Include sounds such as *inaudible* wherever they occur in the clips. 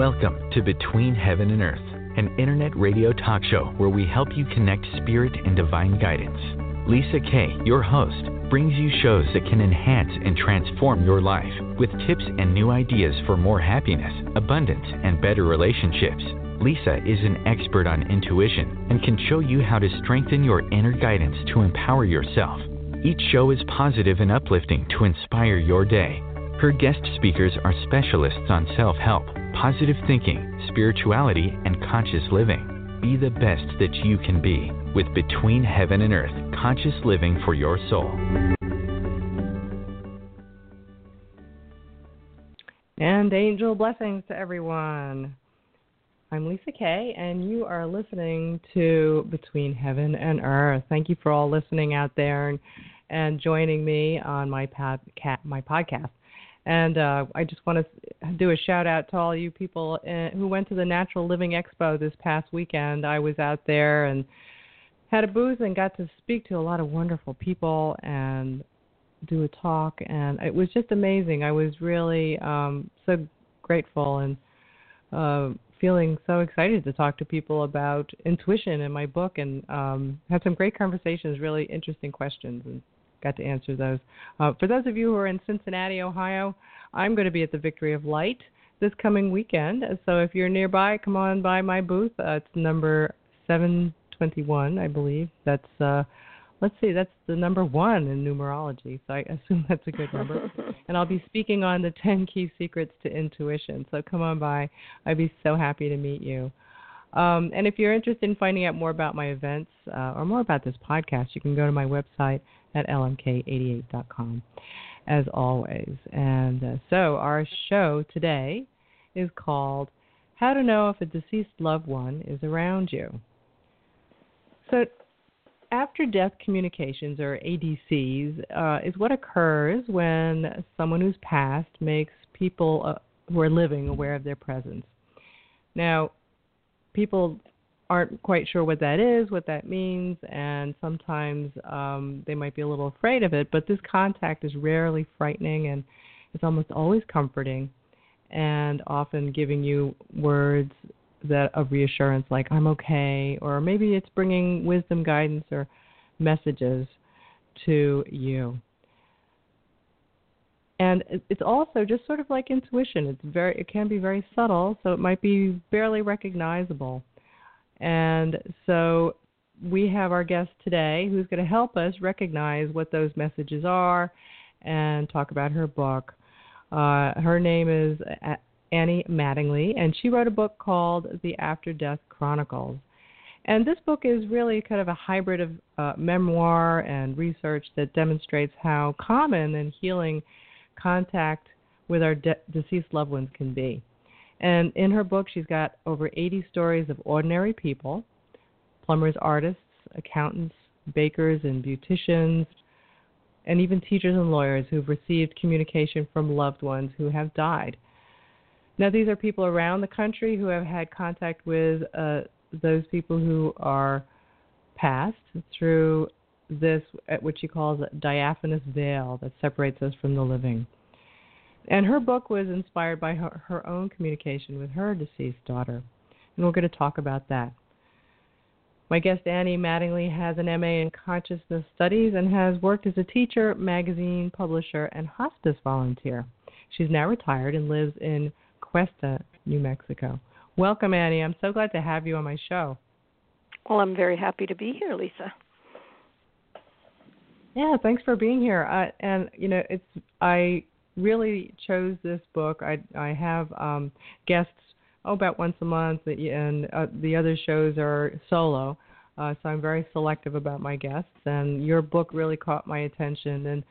Welcome to Between Heaven and Earth, an internet radio talk show where we help you connect spirit and divine guidance. Lisa Kay, your host, brings you shows that can enhance and transform your life with tips and new ideas for more happiness, abundance, and better relationships. Lisa is an expert on intuition and can show you how to strengthen your inner guidance to empower yourself. Each show is positive and uplifting to inspire your day. Her guest speakers are specialists on self help positive thinking, spirituality, and conscious living. Be the best that you can be with Between Heaven and Earth Conscious Living for Your Soul. And angel blessings to everyone. I'm Lisa Kay, and you are listening to Between Heaven and Earth. Thank you for all listening out there and, and joining me on my, pod, my podcast. And uh, I just want to do a shout out to all you people uh, who went to the Natural Living Expo this past weekend. I was out there and had a booth and got to speak to a lot of wonderful people and do a talk. And it was just amazing. I was really um, so grateful and uh, feeling so excited to talk to people about intuition in my book and um, had some great conversations, really interesting questions. And got to answer those. Uh, for those of you who are in Cincinnati, Ohio, I'm going to be at the Victory of Light this coming weekend. So if you're nearby, come on by my booth. Uh, it's number 721, I believe. That's uh, let's see, that's the number one in numerology. So I *laughs* assume that's a good number. *laughs* and I'll be speaking on the 10 key secrets to intuition. So come on by. I'd be so happy to meet you. Um, and if you're interested in finding out more about my events uh, or more about this podcast, you can go to my website at lmk88.com, as always. And uh, so our show today is called How to Know If a Deceased Loved One is Around You. So, after death communications, or ADCs, uh, is what occurs when someone who's passed makes people uh, who are living aware of their presence. Now, people aren't quite sure what that is, what that means, and sometimes um, they might be a little afraid of it. But this contact is rarely frightening, and it's almost always comforting, and often giving you words that of reassurance, like "I'm okay," or maybe it's bringing wisdom, guidance, or messages to you. And it's also just sort of like intuition. It's very, it can be very subtle, so it might be barely recognizable and so we have our guest today who's going to help us recognize what those messages are and talk about her book. Uh, her name is Annie Mattingley, and she wrote a book called The After Death Chronicles. And this book is really kind of a hybrid of uh, memoir and research that demonstrates how common and healing contact with our de- deceased loved ones can be. And in her book, she's got over 80 stories of ordinary people plumbers, artists, accountants, bakers, and beauticians, and even teachers and lawyers who've received communication from loved ones who have died. Now, these are people around the country who have had contact with uh, those people who are passed through this, what she calls a diaphanous veil that separates us from the living. And her book was inspired by her, her own communication with her deceased daughter. And we're going to talk about that. My guest Annie Mattingley has an MA in Consciousness Studies and has worked as a teacher, magazine publisher, and hospice volunteer. She's now retired and lives in Questa, New Mexico. Welcome, Annie. I'm so glad to have you on my show. Well, I'm very happy to be here, Lisa. Yeah, thanks for being here. Uh, and you know, it's I really chose this book. I I have um, guests oh about once a month, and uh, the other shows are solo. Uh, so I'm very selective about my guests, and your book really caught my attention, and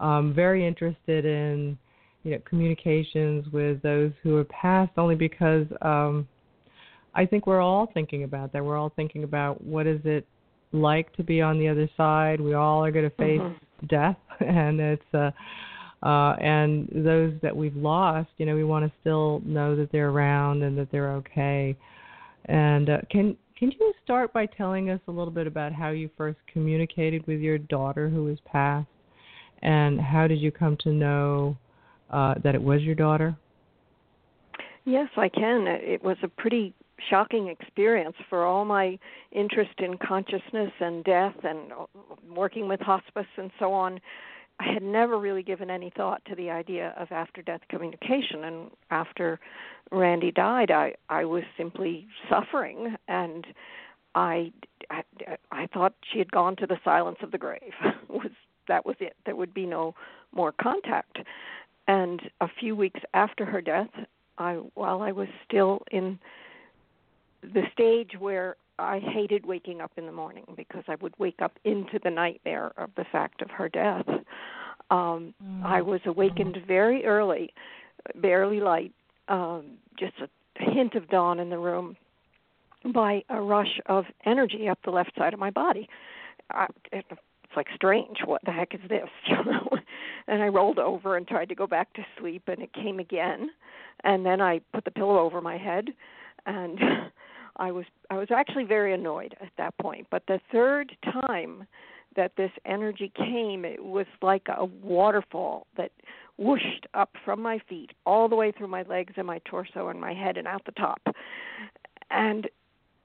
I'm very interested in you know communications with those who have passed only because um I think we're all thinking about that. We're all thinking about what is it like to be on the other side. We all are going to face Mhm. death, *laughs* and it's uh, uh, and those that we've lost, you know, we want to still know that they're around and that they're okay. And uh, can can you start by telling us a little bit about how you first communicated with your daughter who was passed, and how did you come to know uh, that it was your daughter? Yes, I can. It was a pretty shocking experience for all my interest in consciousness and death and working with hospice and so on. I had never really given any thought to the idea of after death communication and after Randy died I I was simply suffering and I I, I thought she had gone to the silence of the grave. *laughs* Was that was it. There would be no more contact. And a few weeks after her death I while I was still in the stage where I hated waking up in the morning because I would wake up into the nightmare of the fact of her death. Um, I was awakened very early, barely light, um, just a hint of dawn in the room, by a rush of energy up the left side of my body. I, it, it's like strange. What the heck is this? *laughs* You know. and I rolled over and tried to go back to sleep, and it came again. And then I put the pillow over my head, and *laughs* I was I was actually very annoyed at that point. But the third time that this energy came, it was like a waterfall that whooshed up from my feet all the way through my legs and my torso and my head and out the top. And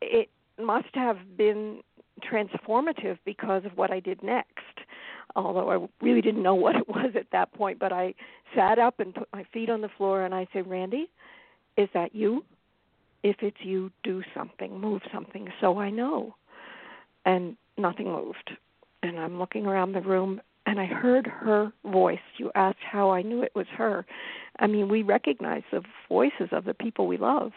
it must have been transformative because of what I did next. Although I really didn't know *laughs* what it was at that point, but I sat up and put my feet on the floor and I said, Randy, is that you? If it's you, do something, move something so I know. And nothing moved and I'm looking around the room and I heard her voice. You asked how I knew it was her. I mean, we recognize the voices of the people we love,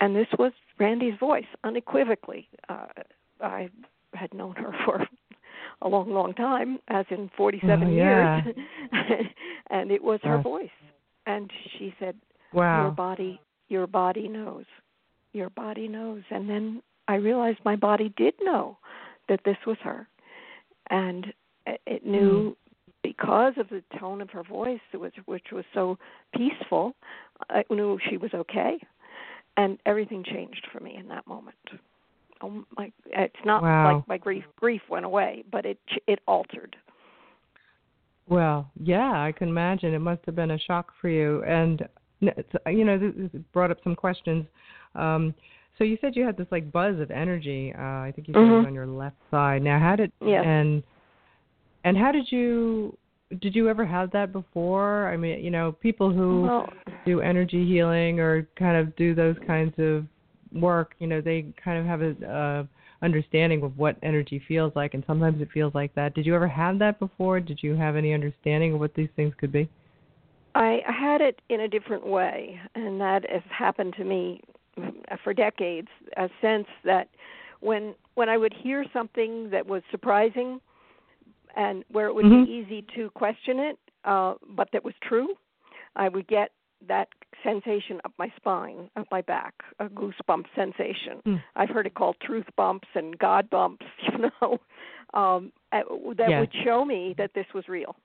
and this was Randy's voice unequivocally. Uh, I had known her *laughs* for a long, long time, as in 47 oh, yeah. years, *laughs* and it was her voice. And she said, Wow. "Your body, your body knows. Your body knows." And then I realized my body did know that this was her and it- knew hmm. because of the tone of her voice which which was so peaceful i knew she was okay and everything changed for me in that moment oh my it's not Wow. like my grief grief went away but it it altered Well, yeah, I can imagine it must have been a shock for you. And you know, this brought up some questions. Um, so you said you had this like buzz of energy. Uh, I think you said it was Mhm. on your left side. Now, how did Yes. and and how did you did you ever have that before? I mean, you know, people who well do energy healing or kind of do those kinds of work, you know, they kind of have a uh, understanding of what energy feels like, and sometimes it feels like that. Did you ever have that before? Did you have any understanding of what these things could be? I had it in a different way, and that has happened to me for decades. A sense that when when I would hear something that was surprising, and where it would Mhm. be easy to question it, uh, but that was true, I would get that sensation up my spine, up my back, a goosebump sensation. Hmm. I've heard it called truth bumps and God bumps, *laughs* you know, um, uh, that Yeah. would show me that this was real.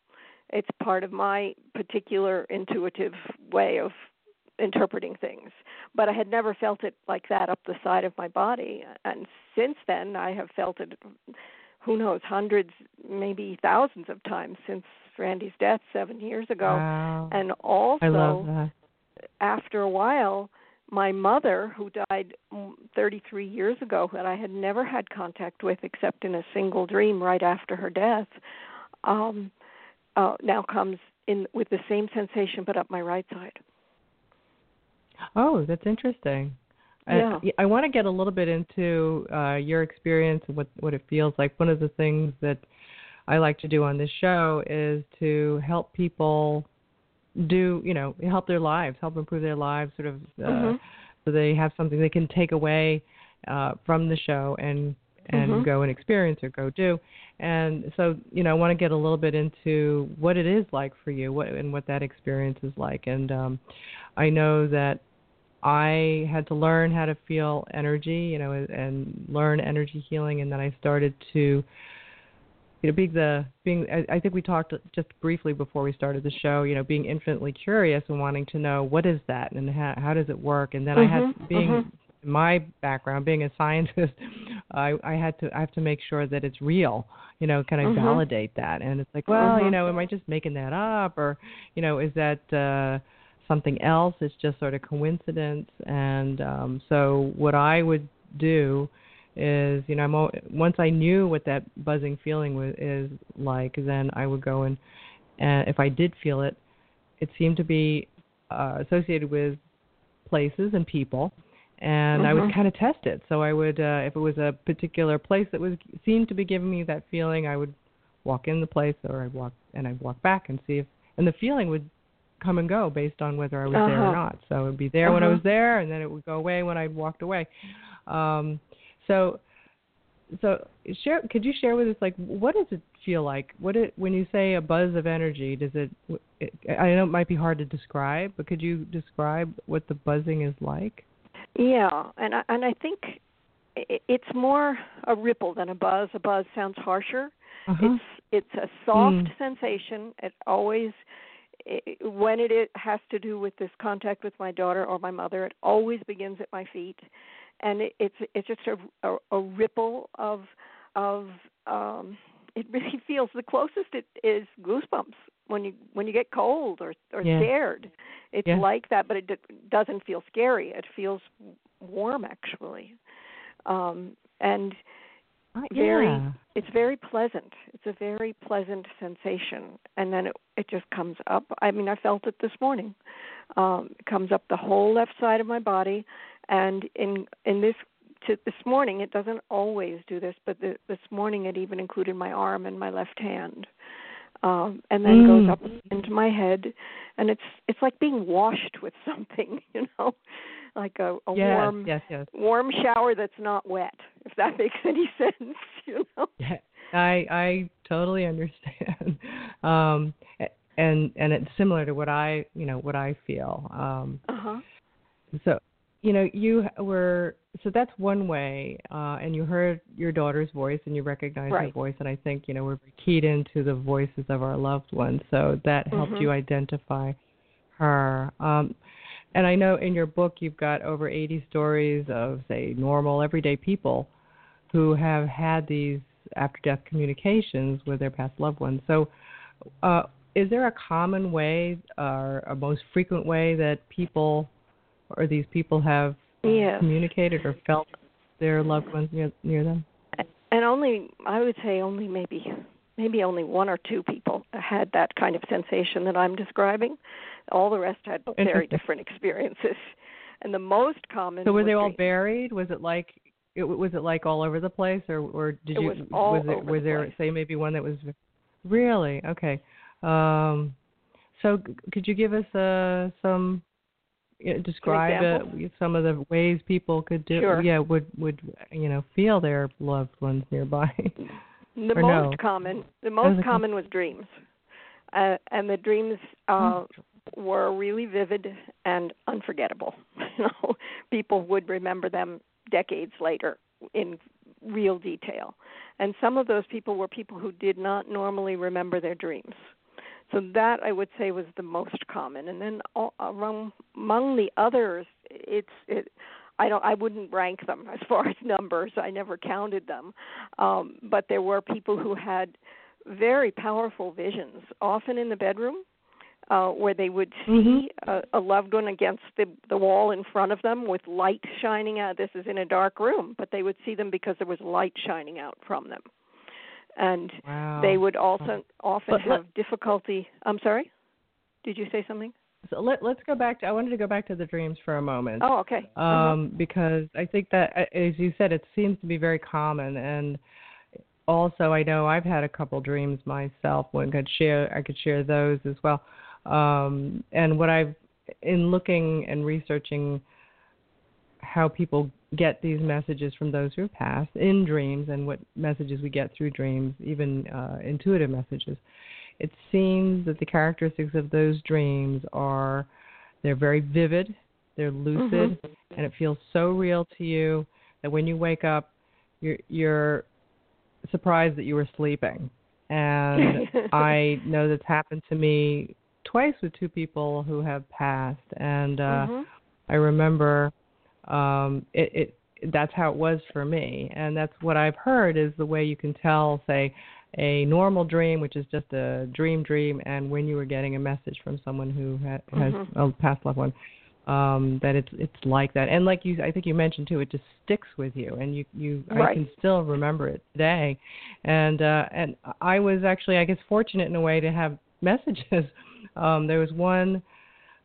It's part of my particular intuitive way of interpreting things. But I had never felt it like that up the side of my body. And since then, I have felt it, who knows, hundreds, maybe thousands of times since Randy's death seven years ago. Wow. And also, I love that. after a while, my mother, who died mm, 33 years ago, that I had never had contact with except in a single dream right after her death, um, uh, now comes in with the same sensation but up my right side. Oh, that's interesting. I- Yeah. I, want to get a little bit into uh, your experience and what what it feels like. One of the things that I like to do on this show is to help people do, you know, help their lives, help improve their lives, sort of, uh, Mhm. so they have something they can take away uh, from the show and and Mhm. go and experience or go do. And so, you know, I want to get a little bit into what it is like for you, what and what that experience is like. And um, I know that I had to learn how to feel energy, you know, and learn energy healing, and then I started to, you know, being the being. I, I think we talked just briefly before we started the show, you know, being infinitely curious and wanting to know what is that and how how does it work. And then I had Mhm, being mhm. my background, being a scientist, *laughs* I I had to I have to make sure that it's real. You know, can I Mhm. validate that? And it's like, well, you Mhm. know, am I just making that up, or you know, is that uh something else? It's just sort of coincidence. And um so what I would do is, you know, I'm al- once I knew what that buzzing feeling was is like, then I would go and and if I did feel it, it seemed to be uh, associated with places and people and I would Mhm. kind of test it. So I would, uh, if it was a particular place that was seemed to be giving me that feeling, I would walk in the place, or I'd walk and I'd walk back and see if, and the feeling would come and go based on whether I was there Uh-huh. or not. So it would be there when I Uh-huh. was there, and then it would go away when I walked away. Um, so, so share. Could you share with us, like, what does it feel like? What it when you say a buzz of energy? Does it? it I know it might be hard to describe, but could you describe what the buzzing is like? Yeah, and I, and I think it's more a ripple than a buzz. A buzz sounds harsher. Uh-huh. It's it's a soft Mm. sensation. It always i when it i- has to do with this contact with my daughter or my mother, it always begins at my feet, and it, it's it's just a, a a ripple of of um it really *laughs* feels the closest it is goosebumps when you when you get cold or or Yeah. scared. It's Yeah. like that, but it d- doesn't feel scary. It feels warm actually, um, and Uh, very it's very pleasant it's a very pleasant sensation and then it it just comes up i mean i felt it this morning um it comes up the whole left side of my body and in in this to this morning it doesn't always do this but the, this morning it even included my arm and my left hand um and then Mm. goes up into my head and it's it's like being washed with *laughs* something you know like a, a yes, warm yes, yes. warm shower that's not wet if that *laughs* makes any sense *laughs* you know Yeah, I I totally understand. Um, and and it's similar to what I you know what I feel. Um, uh-huh so you know you were so that's one way, uh, and you heard your daughter's voice and you recognized her voice, and I think you know we're keyed into the voices of our loved ones, so that helped Mhm. you identify her. Um, and I know in your book you've got over 80 stories of say normal everyday people who have had these after death communications with their past loved ones. So, uh, is there a common way or a most frequent way that people or these people have Yes. communicated or felt their loved ones near, near them? and only i would say only maybe maybe only one or two people had that kind of sensation that i'm describing all the rest had very different experiences and the most common So were they all dream- varied? Was it like it was it like all over the place, or or did you was all it was the there place. say maybe one that was really okay? Um, so could you give us uh, some you know, describe uh, some of the ways people could do Sure. yeah would would you know feel their loved ones nearby? the or most no? common the most common was dreams uh, and the dreams uh were really vivid and unforgettable *laughs* you know people would remember them decades later in real detail and some of those people were people who did not normally remember their dreams so that i would say was the most common and then all, among among the others it's it I don't I wouldn't rank them as far as numbers. I never counted them. Um but there were people who had very powerful visions, often in the bedroom, uh where they would see a, a loved one against the the wall in front of them with light shining out. This is in a dark room, but they would see them because there was light shining out from them. And wow. they would also often But let- have difficulty. I'm sorry. Did you say something? So let let's go back to I wanted to go back to the dreams for a moment. Oh, okay. Uh-huh. um, because I think that, uh, as you said, it seems to be very common. And also, I know I've had a couple dreams myself. One could share, I could share those as well. Um, and what I've in looking and researching how people get these messages from those who have passed in dreams and what messages we get through dreams, even uh, intuitive messages. It seems that the characteristics of those dreams are they're very vivid, they're lucid, mm-hmm. and it feels so real to you that when you wake up, you're you're surprised that you were sleeping. And *laughs* I know that's happened to me twice with two people who have passed, and uh, mm-hmm. I remember um, it, it that's how it was for me, and that's what I've heard is the way you can tell, say, a normal dream, which is just a dream dream, and when you were getting a message from someone who ha- has mm-hmm. a past loved one, um, that it's it's like that. And like you, I think you mentioned too, it just sticks with you, and you you right. I can still remember it today. And uh, and I was actually, I guess, fortunate in a way to have messages. *laughs* Um, there was one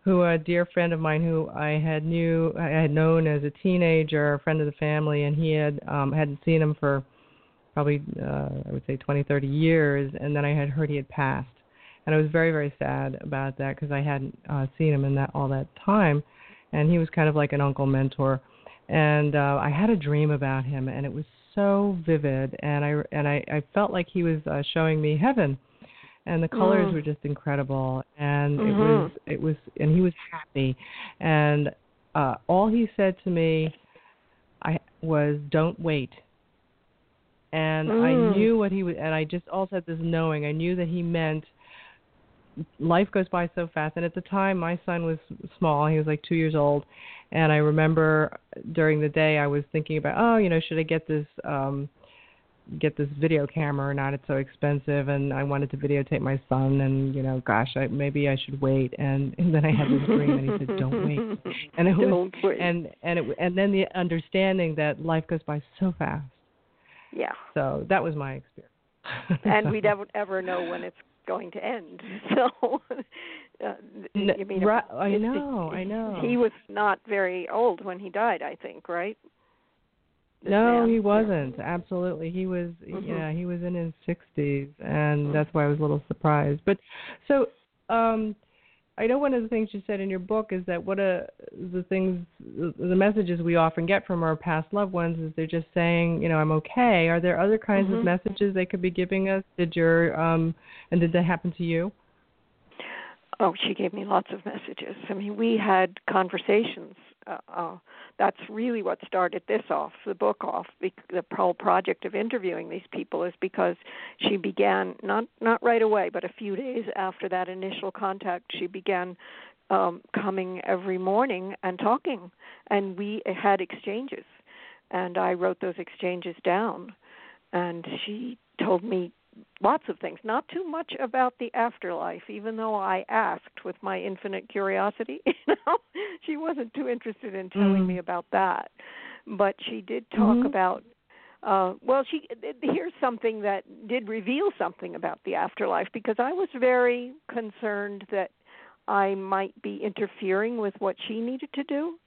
who a dear friend of mine who I had knew I had known as a teenager, a friend of the family, and he had um hadn't seen him for probably uh, I would say 20, 30 years, and then I had heard he had passed, and I was very very sad about that because I hadn't uh, seen him in that all that time, and he was kind of like an uncle mentor, and uh, I had a dream about him, and it was so vivid, and I and I, I felt like he was uh, showing me heaven and the colors mm. were just incredible. And mm-hmm. it was it was and he was happy. And uh all he said to me i was don't wait. And mm. i knew what he was and i just also had this knowing. I knew that he meant life goes by so fast. And at the time my son was small. He was like 2 years old. And i remember during the day i was thinking about oh you know should i get this um get this video camera or not. It's so expensive, and I wanted to videotape my son. And you know, gosh, I, maybe I should wait. And, *laughs* and then I had this dream, and he said, "Don't wait." *laughs* And it Don't was, wait. and and it and then the understanding that life goes by so fast. Yeah. So that was my experience. *laughs* and we never ever know when it's going to end. So, uh, I mean, right, I know, I know. He was not very old when he died. I think, right? No, man. he wasn't. Absolutely, he was. Mhm. Yeah, he was in his sixties, and Mhm. that's why I was a little surprised. But so, um, I know one of the things you said in your book is that what a the things the messages we often get from our past loved ones is they're just saying, you know, I'm okay. Are there other kinds Mhm. of messages they could be giving us? Did your um, and did that happen to you? Oh, she gave me lots of messages. I mean, we had conversations. Uh, uh, that's really what started this off, the book off. The whole project of interviewing these people is because she began not not right away, but a few days after that initial contact, she began um, coming every morning and talking, and we had exchanges, and I wrote those exchanges down, and she told me lots of things, not too much about the afterlife, even though I asked with my infinite curiosity. *laughs* You know, she wasn't too interested in telling Mm. me about that, but she did talk Mhm. about. Uh, well, she here's something that did reveal something about the afterlife because I was very concerned that I might be interfering with what she needed to do,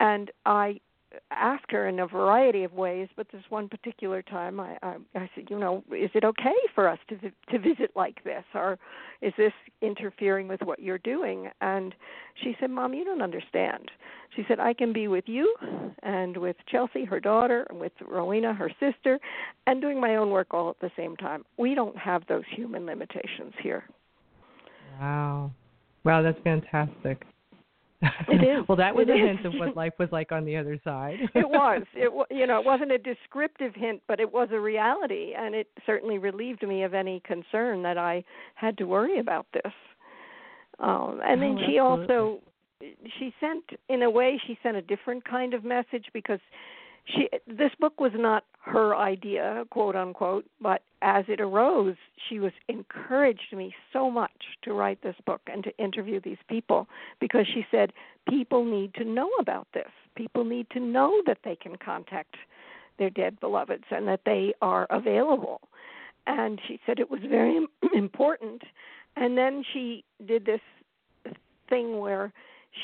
and I asked her in a variety of ways, but this one particular time, I, I, I said, you know, is it okay for us to to visit like this, or is this interfering with what you're doing? And she said, Mom, you don't understand. She said, I can be with you, and with Chelsea, her daughter, and with Rowena, her sister, and doing my own work all at the same time. We don't have those human limitations here. Wow, wow, that's fantastic. It is. well, that was It a is. hint of what life was like on the other side. it was. *laughs* It you know, it wasn't a descriptive hint, but it was a reality, and it certainly relieved me of any concern that I had to worry about this. Um, and then Oh, she absolutely. also she sent in a way she sent a different kind of message because she this book was not her idea quote unquote but as it arose she was encouraged me so much to write this book and to interview these people because she said people need to know about this. People need to know that they can contact their dead beloveds and that they are available. And she said it was very *clears throat* important. And then she did this thing where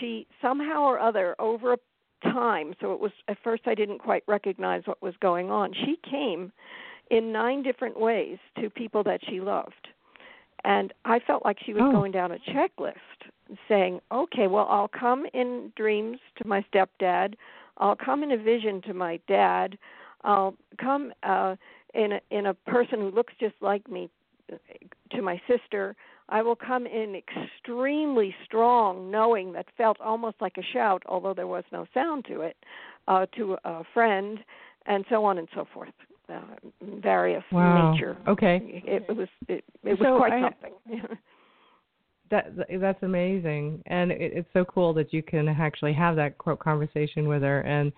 she somehow or other over a time so it was at first I didn't quite recognize what was going on she came in nine different ways to people that she loved and I felt like she was Oh. going down a checklist saying, okay, well, I'll come in dreams to my stepdad. I'll come in a vision to my dad. I'll come uh, in a, in a person who looks just like me to my sister. I will come in extremely strong, knowing that felt almost like a shout, although there was no sound to it, uh, to a friend, and so on and so forth. Uh, various wow. nature. Okay. It, it was it, it was quite I, something. *laughs* that that's amazing, and it, it's so cool that you can actually have that quote conversation with her and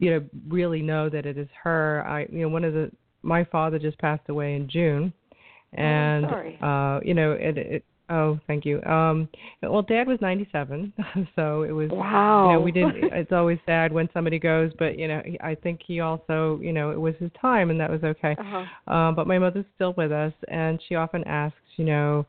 you know really know that it is her. I you know one of the my father just passed away in June, and sorry. uh you know it, it oh thank you um well dad was 97 *laughs* so it was Wow. you know we didn't it's always sad when somebody goes but you know he- i think he also you know it was his time and that was okay Uh-huh. um but my mother's still with us and she often asks you know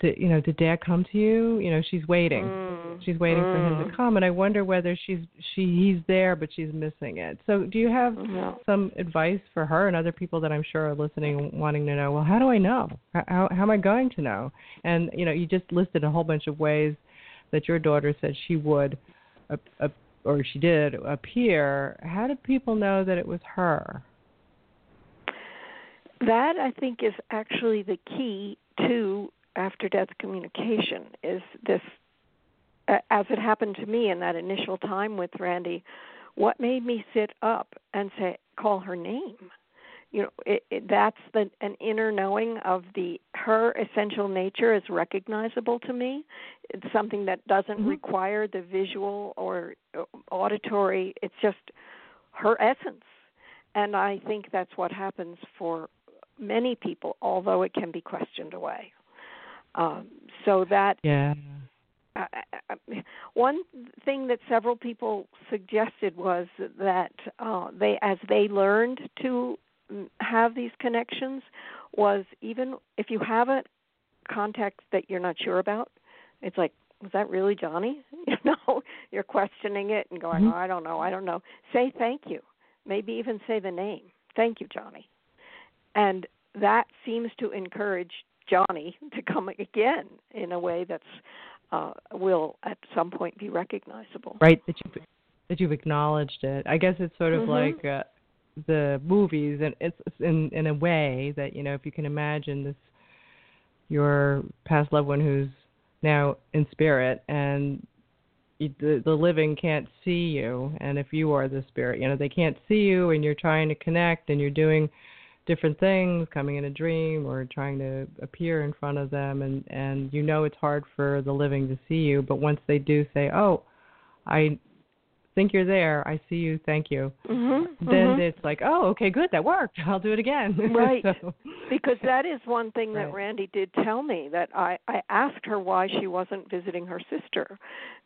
did you know did dad come to you you know she's waiting Mm. she's waiting for him Mm. to come and i wonder whether she's she he's there but she's missing it so do you have No. some advice for her and other people that i'm sure are listening wanting to know well how do i know how how, how am i going to know and you know you just listed a whole bunch of ways that your daughter said she would uh, uh, or she did appear how did people know that it was her That I think is actually the key to after death communication is this uh, as it happened to me in that initial time with Randy what made me sit up and say call her name? You know it, it, that's the an inner knowing of the her essential nature is recognizable to me. It's something that doesn't Mhm. require the visual or uh, auditory. It's just her essence. And i think that's what happens for many people although it can be questioned away um, so that yeah uh, one thing that several people suggested was that uh, they, as they learned to mm, have these connections, was even if you have a contact that you're not sure about, it's like, was that really Johnny? *laughs* You know, you're questioning it and going, Mhm. oh, I don't know, I don't know. Say thank you. Maybe even say the name. Thank you, Johnny. And that seems to encourage Johnny *laughs* to come again in a way that's uh, will at some point be recognizable. right that you that you've acknowledged it i guess it's sort of Mhm. like uh, the movies and it's it's in in a way that you know if you can imagine this your past loved one who's now in spirit and the the living can't see you and if you are the spirit you know they can't see you and you're trying to connect and you're doing different things coming in a dream or trying to appear in front of them and and you know it's hard for the living to see you but once they do say oh i think you're there i see you thank you Mm-hmm. then it's like oh okay good that worked *laughs* i'll do it again *laughs* Right. so, because that is one thing that Right. Randy did tell me that I I asked her why she wasn't visiting her sister,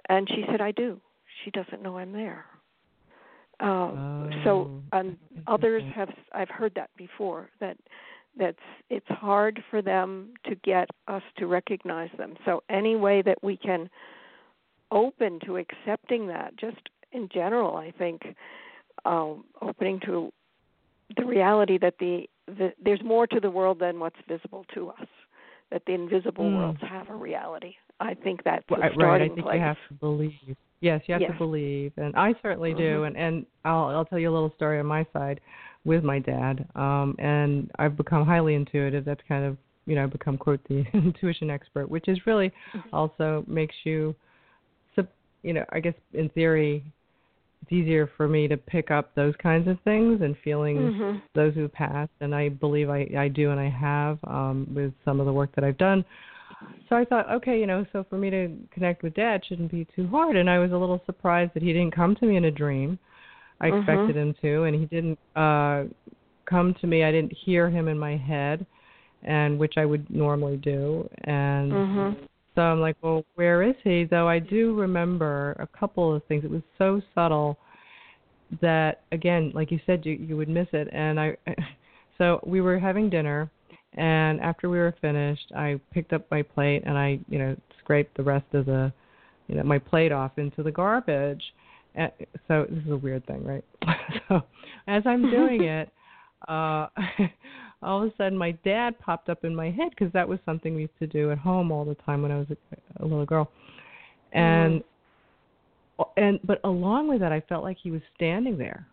and she said I do. She doesn't know I'm there. Um, so Oh, and others have I've heard that before that that's it's hard for them to get us to recognize them. So any way that we can open to accepting that, just in general, I think um, opening to the reality that the, the there's more to the world than what's visible to us. That the invisible Mm. worlds have a reality. I think that's Well, right. I think place. you have to believe. Yes, you have Yes. to believe, and I certainly do. Mhm. And and I'll I'll tell you a little story on my side with my dad. Um, and I've become highly intuitive. That's kind of you know I've become quote the *laughs* intuition expert, which is really Mm-hmm. also makes you, you know, I guess in theory, it's easier for me to pick up those kinds of things and feelings Mhm. those who've passed, and I believe I, I do and I have um, with some of the work that I've done. So I thought, okay, you know, so for me to connect with Dad shouldn't be too hard, and I was a little surprised that he didn't come to me in a dream. I Mhm. expected him to, and he didn't uh, come to me. I didn't hear him in my head, and which I would normally do, and Mhm. so I'm like, well, where is he? Though I do remember a couple of things. It was so subtle that, again, like you said, you you would miss it. And I, *laughs* so we were having dinner, and after we were finished, I picked up my plate and I, you know, scraped the rest of the, you know, my plate off into the garbage. And so this is a weird thing, right? *laughs* so as I'm doing *laughs* it, uh, *laughs* all of a sudden my dad popped up in my head because that was something we used to do at home all the time when I was a, a little girl, and Mm. and but along with that, I felt like he was standing there,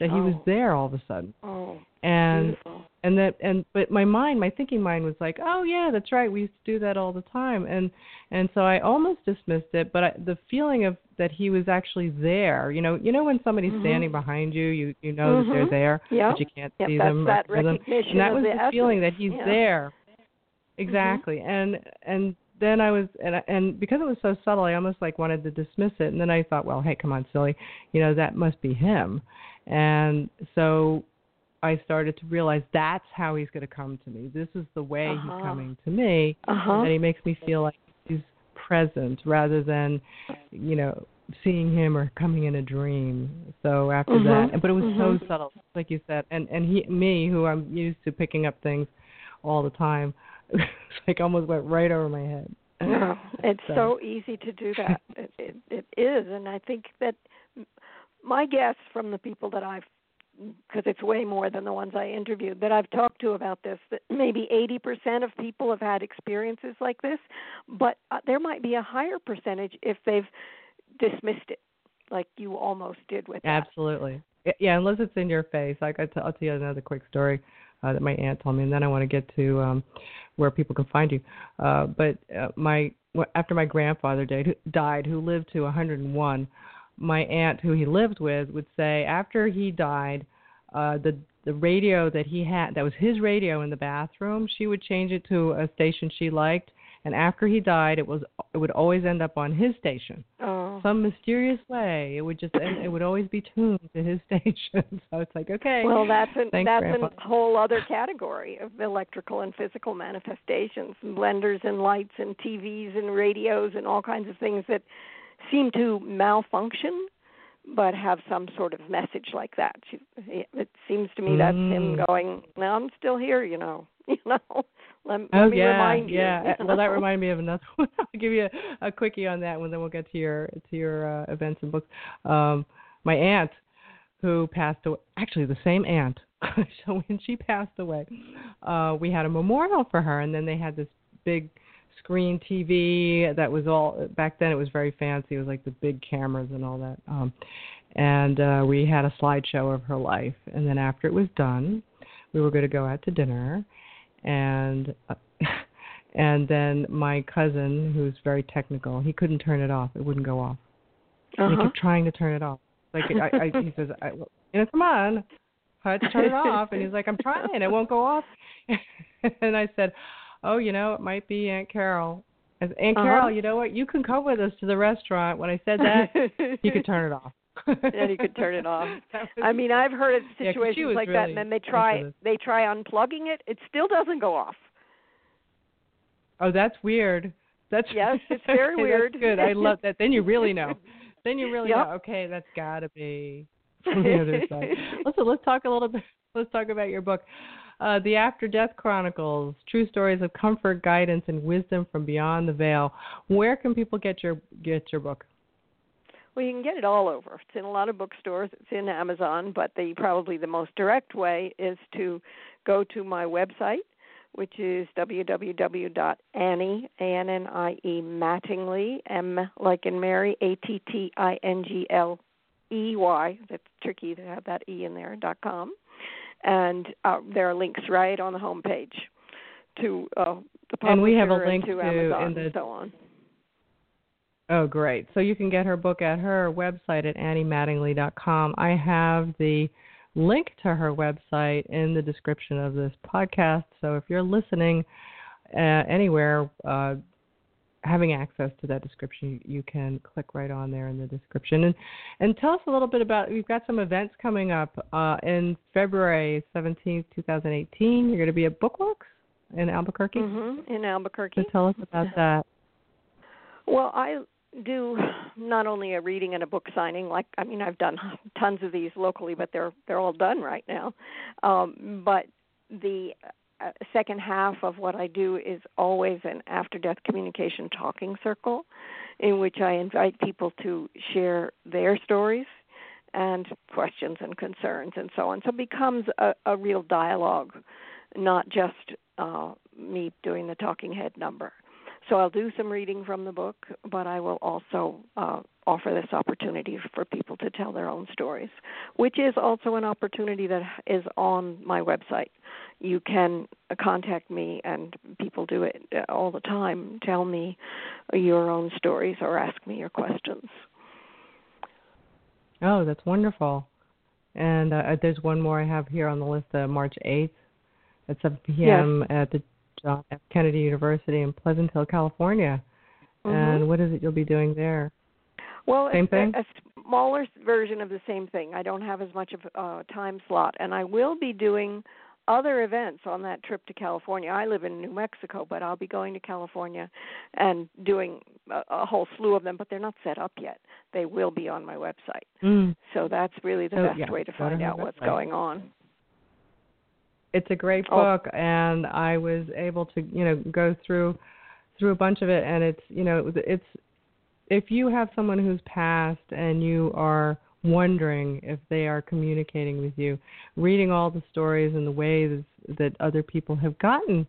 that he was Oh. there all of a sudden, Oh, and beautiful. and that and but my mind my thinking mind was like oh yeah that's right we used to do that all the time and and so i almost dismissed it but I, the feeling of that he was actually there you know you know when somebody's Mhm. standing behind you you you know that they're Mhm. there Yep. but you can't Yep, see that's them that hear them. recognition and that was the the, feeling that he's Yeah. there exactly and and then i was and I- and because it was so subtle i almost like wanted to dismiss it and then i thought well hey come on silly you know that must be him and so I started to realize that's how he's going to come to me. This is the way Uh-huh. he's coming to me, Uh-huh. and he makes me feel like he's present rather than, you know, seeing him or coming in a dream. So after Mhm. that, but it was Mhm. so subtle, like you said, and and he, me, who I'm used to picking up things all the time, *laughs* it's like almost went right over my head. No, it's *laughs* So- so easy to do that. It, it, it is, and I think that my guess from the people that I've, because it's way more than the ones I interviewed that I've talked to about this, that maybe 80% of people have had experiences like this, but uh, there might be a higher percentage if they've dismissed it, like you almost did with that. Absolutely. Yeah, unless it's in your face. Like I t- I'll tell you another quick story uh, that my aunt told me, and then I want to get to um, where people can find you. Uh, but uh, my after my grandfather died, died, who lived to 101, my aunt, who he lived with, would say after he died, uh, the the radio that he had, that was his radio in the bathroom, she would change it to a station she liked, and after he died, it was it would always end up on his station Oh. some mysterious way it would just it would always be tuned to his *laughs* station so it's like okay Well, that's an, Thanks, that's Grandpa. a whole other category of electrical and physical manifestations, and blenders and lights and TVs and radios and all kinds of things that seem to malfunction, but have some sort of message like that. She- It seems to me that's him Mm. going, "No, I'm still here," you know. *laughs* You know, let, oh let me yeah remind you. yeah you *laughs* well that know? reminded me of another *laughs* one i'll give you a, a quickie on that one then we'll get to your to your uh, events and books um my aunt who passed away actually the same aunt so when she passed away uh we had a memorial for her and then they had this big screen TV that was all back then it was very fancy. It was like the big cameras and all that. Um and uh we had a slideshow of her life. And then after it was done we were going to go out to dinner. And uh, *laughs* and then my cousin who's very technical he couldn't turn it off. It wouldn't go off. And he Uh-huh. kept trying to turn it off. Like I, I he says I, you know come on. Hutch, turn it off? And he's like I'm trying. It won't go off. *laughs* And I said oh you know it might be Aunt Carol said, Aunt Uh-huh. Carol you know what you can come with us to the restaurant when I said that *laughs* you could turn it off and he could turn it off. *laughs* I mean, I've heard of *laughs* Yeah, situations was like that, and then they try they try unplugging it. It still doesn't go off. oh that's weird that's Yes, it's very okay, weird. that's good I love that then you really know then you really Yep. know okay that's got to be from the other side. Listen, let's talk a little bit. Let's talk about your book, uh, "The After Death Chronicles: True Stories of Comfort, Guidance, and Wisdom from Beyond the Veil." Where can people get your get your book? Well, you can get it all over. It's in a lot of bookstores. It's in Amazon, but the probably the most direct way is to go to my website, which is www.annie a n n i e Mattingley m like in Mary a t t i n g l e y. That's tricky to have that e in there. dot com, and uh, there are links right on the home page to uh, the publisher And we have a link to Amazon in the- and so on. Oh, great! So you can get her book at her website at anniemattingley.com. I have the link to her website in the description of this podcast. So if you're listening uh, anywhere, uh, having access to that description, you, can click right on there in the description. And and tell us a little bit about. We've got some events coming up uh, in February 17th, 2018. You're going to be at Bookworks in Albuquerque. hmm in Albuquerque. So tell us about that. Well, I do not only a reading and a book signing. Like I mean, I've done tons of these locally, but they're they're all done right now. Um, but the uh, second half of what I do is always an after-death communication talking circle, in which I invite people to share their stories and questions and concerns and so on. So it becomes a, a real dialogue not just uh, me doing the talking head number. So I'll do some reading from the book, but I will also uh, offer this opportunity for people to tell their own stories, which is also an opportunity that is on my website. You can contact me, and people do it all the time. Tell me your own stories or ask me your questions. Oh, that's wonderful. And uh, there's one more I have here on the list, uh, March 8th at 7 p.m. Yes. at the John F. Kennedy University in Pleasant Hill, California. Mm-hmm. And what is it you'll be doing there? Well, same a, thing? a smaller version of the same thing. I don't have as much of a uh, time slot, and I will be doing other events on that trip to California. I live in New Mexico, but I'll be going to California and doing a, a whole slew of them, but they're not set up yet. They will be on my website. Mm. So that's really the Oh, best yeah, way to find out what's website. going on. It's a great Oh. book, and I was able to, you know, go through through a bunch of it, and it's, you know, it's if you have someone who's passed and you are wondering if they are communicating with you, reading all the stories and the ways that other people have gotten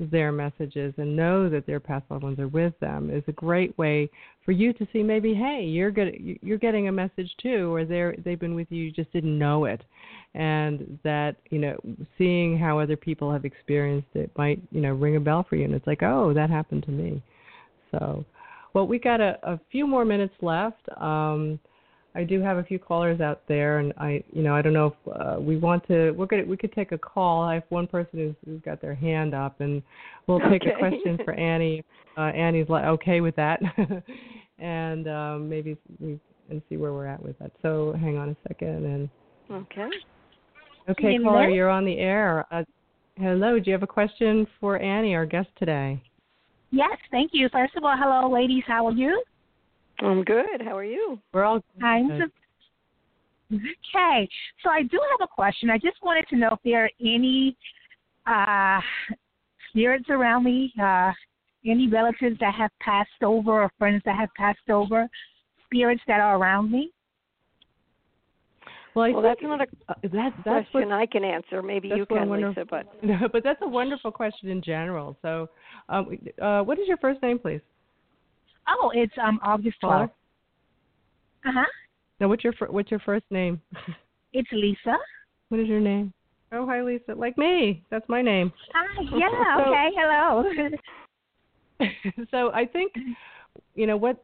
their messages and know that their past loved ones are with them is a great way for you to see maybe hey you're getting you're getting a message too or they're they've been with you you just didn't know it. And that you know seeing how other people have experienced it might you know ring a bell for you. And it's like oh that happened to me. So well we got a, a few more minutes left. Um I do have a few callers out there, and I, you know, I don't know if uh, we want to. We're gonna. We could take a call. I have one person who's, who's got their hand up, and we'll take Okay. a question for *laughs* Annie. Uh, Annie's li- okay with that, *laughs* and um, maybe we and see where we're at with that. So hang on a second, and Okay. okay, You caller, there? you're on the air. Uh, hello. Do you have a question for Annie, our guest today? Yes, thank you. First of all, hello, ladies. How are you? I'm good. How are you? We're all I'm good. okay. So I do have a question. I just wanted to know if there are any uh, spirits around me, uh, any relatives that have passed over or friends that have passed over, spirits that are around me. Well, I Well, that's not a uh, that that's what question I can answer. Maybe that's you can, Lisa. But No, *laughs* but that's a wonderful question in general. So, um, uh, what is your first name, please? Oh, it's um August Caller? 12th. Uh huh. Now, what's your fir- what's your first name? *laughs* It's Lisa. what is your name? Oh, hi, Lisa. Like me. That's my name. Hi. Yeah. *laughs* So- Okay. Hello. *laughs* so I think, you know, what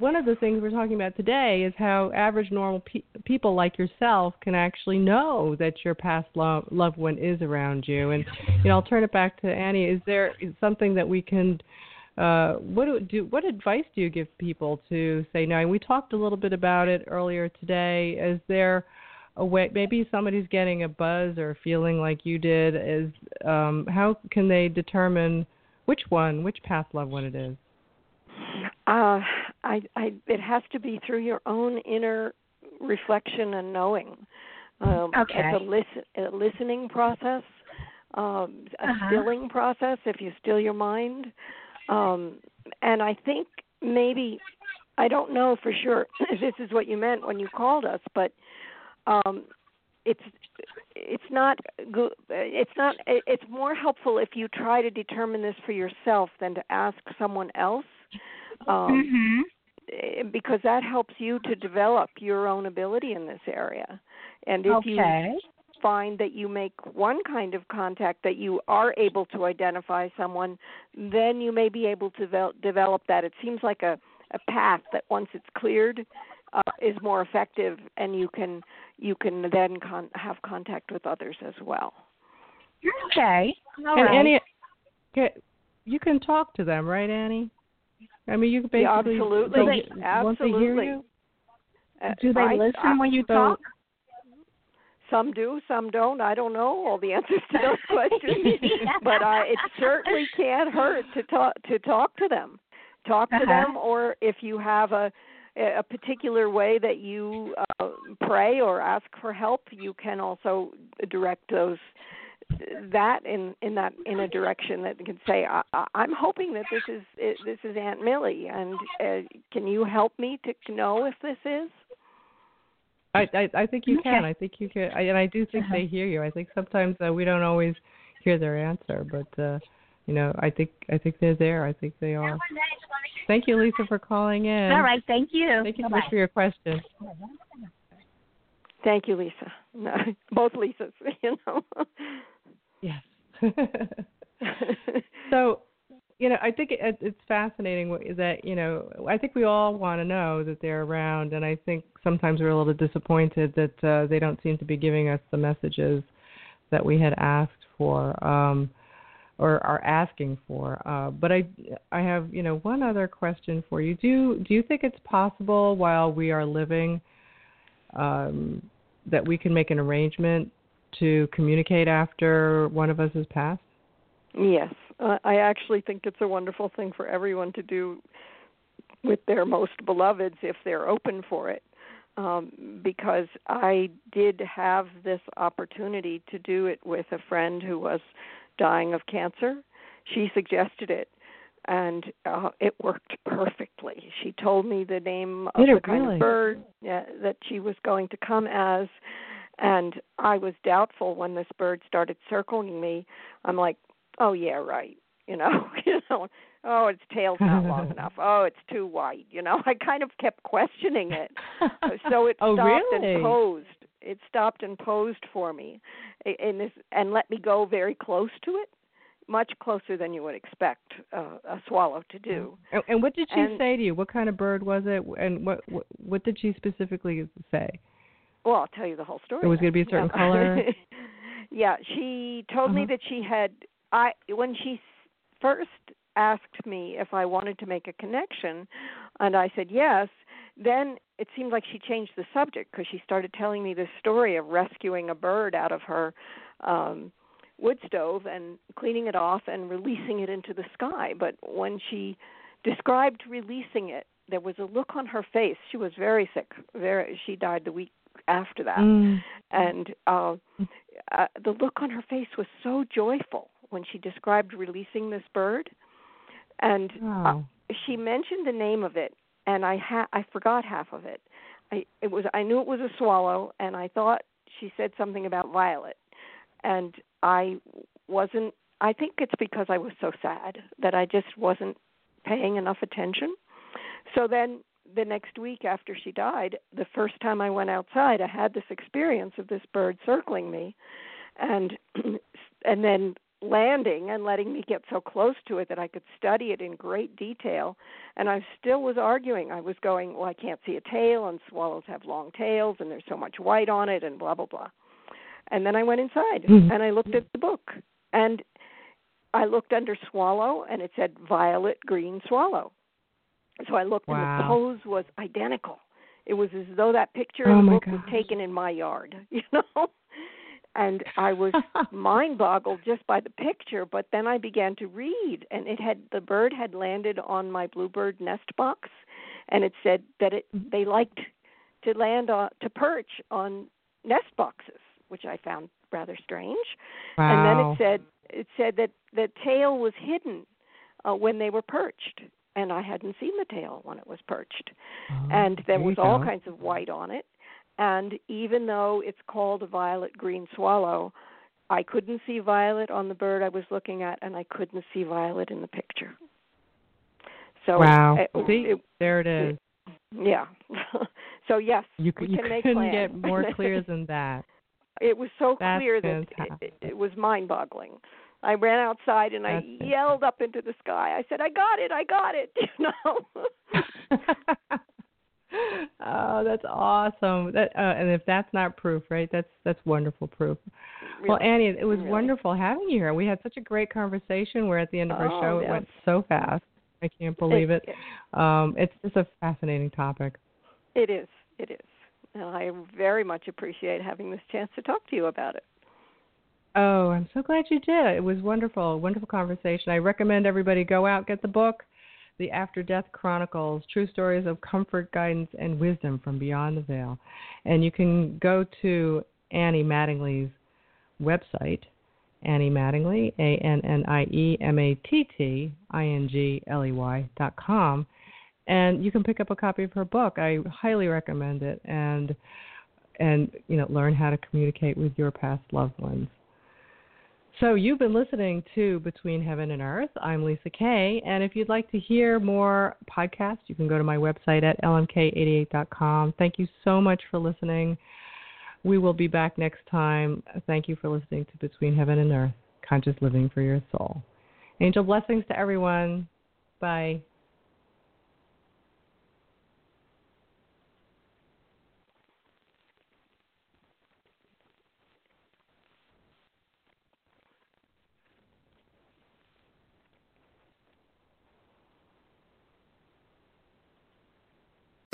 one of the things we're talking about today is how average normal pe- people like yourself can actually know that your past lo- loved one is around you. And you know, I'll turn it back to Annie. Is there something that we can uh, what do, do what advice do you give people to say no? And we talked a little bit about it earlier today. Is there a way? Maybe somebody's getting a buzz or feeling like you did. Is um, how can they determine which one, which past love, one it is? Uh, I, I, it has to be through your own inner reflection and knowing. Um, Okay. It's a, listen, a listening process, um, a Uh-huh. stilling process. If you still your mind, um, and I think maybe I don't know for sure *clears throat* if this is what you meant when you called us, but um, it's it's not go- it's not it's more helpful if you try to determine this for yourself than to ask someone else um, mhm. eh, because that helps you to develop your own ability in this area and if you Okay. Find that you make one kind of contact that you are able to identify someone then you may be able to devel- develop that it seems like a a path that once it's cleared uh, is more effective and you can you can then con- have contact with others as well Okay. All and right. Annie, okay, you can talk to them, right, Annie? I mean, you can basically Yeah, absolutely. so They- once they hear absolutely. you, Uh, Do they I- listen I- when you so- talk? Some do, some don't. I don't know all the *laughs* answers to those *laughs* questions, but uh, it certainly can't hurt to talk to talk to them. Talk to Uh-huh. them, or if you have a a particular way that you uh, pray or ask for help, you can also direct those that in in that in a direction that can say I, I- I'm hoping that this is this is Aunt Millie, and uh, can you help me to know if this is? I, I I think you can. I think you can, I, and I do think Uh-huh. they hear you. I think sometimes uh, we don't always hear their answer, but uh, you know, I think I think they're there. I think they are. Thank you, Lisa, for calling in. All right, thank you. Thank you so much for your question. Thank you, Lisa. No, *laughs* both Lisas, *laughs* you know. yes. *laughs* so, you know, I think it, it's fascinating that you know I think we all want to know that they're around, and I think sometimes we're a little disappointed that uh, they don't seem to be giving us the messages that we had asked for. Um, or are asking for. Uh, but I, I have, you know, one other question for you. Do do you think it's possible while we are living um, that we can make an arrangement to communicate after one of us has passed? Yes, uh, I actually think it's a wonderful thing for everyone to do with their most beloveds if they're open for it. Um, because I did have this opportunity to do it with a friend who was dying of cancer. She suggested it, and uh, it worked perfectly. She told me the name of the kind really? of bird uh, that she was going to come as, and I was doubtful when this bird started circling me. I'm like, oh yeah, right. You know, *laughs* you know, oh its tail's not long *laughs* enough. Oh, it's too wide. You know, *laughs* I kind of kept questioning it. So it oh, stopped really? and posed it stopped and posed for me and this and let me go very close to it much closer than you would expect uh, a swallow to do and, and what did she And- say to you what kind of bird was it and what what, what did she specifically say well i'll tell you the whole story It was gonna be a certain Yeah. color? yeah she told me Uh-huh. that she had i when she first asked me if i wanted to make a connection and i said yes then it seemed like she changed the subject because she started telling me this story of rescuing a bird out of her um wood stove and cleaning it off and releasing it into the sky. But when she described releasing it there was a look on her face. She was very sick very she died the week after that. Mm. and uh, uh the look on her face was so joyful when she described releasing this bird and uh, she mentioned the name of it and i ha- i forgot half of it. I it was i knew it was a swallow and i thought she said something about violet. And i wasn't i think it's because i was so sad that i just wasn't paying enough attention. So then the next week after she died the first time i went outside i had this experience of this bird circling me and *clears throat* and then landing and letting me get so close to it that I could study it in great detail. And I still was arguing. I was going, well, I can't see a tail, and swallows have long tails, and there's so much white on it, and blah blah blah. And then I went inside Mhm. and I looked at the book, and I looked under swallow, and it said violet green swallow. So I looked, and the pose was identical. It was as though that picture Oh in the book was taken in my yard, *laughs* you know. And I was mind boggled just by the picture but then i began to read and it had the bird had landed on my bluebird nest box and it said that it they liked to land on to perch on nest boxes which i found rather strange wow. and then it said it said that the tail was hidden uh, when they were perched and i hadn't seen the tail when it was perched Oh, and there you was all go. kinds of white on it and even though it's called a violet green swallow i couldn't see violet on the bird i was looking at and i couldn't see violet in the picture. So wow. it, See, it- there it is. yeah. *laughs* So yes You, c- you can *laughs* make couldn't get more *laughs* clear than that. it was so That's clear that it, it, it was mind boggling i ran outside and i That's yelled up into the sky. I said i got it i got it you know oh, that's awesome. That uh, and if that's not proof, right? That's that's wonderful proof. Well, Annie, it was really. wonderful having you here. We had such a great conversation. We're at the end of our Oh, show. It went so fast. I can't believe it. it, Um, it's just a fascinating topic. it is it is and i very much appreciate having this chance to talk to you about it Oh, I'm so glad you did. It was wonderful, wonderful conversation. I recommend everybody go out, get the book, The After Death Chronicles True Stories of Comfort, Guidance, and Wisdom from Beyond the Veil. And you can go to Annie Mattingley's website, Annie Mattingley, A N N I E M A T T I N G L E Y dot com, and you can pick up a copy of her book. I highly recommend it, and and you know learn how to communicate with your past loved ones. So you've been listening to Between Heaven and Earth. I'm Lisa K., and if you'd like to hear more podcasts, you can go to my website at lmk88.com. Thank you so much for listening. We will be back next time. Thank you for listening to Between Heaven and Earth, Conscious Living for Your Soul. Angel blessings to everyone. Bye.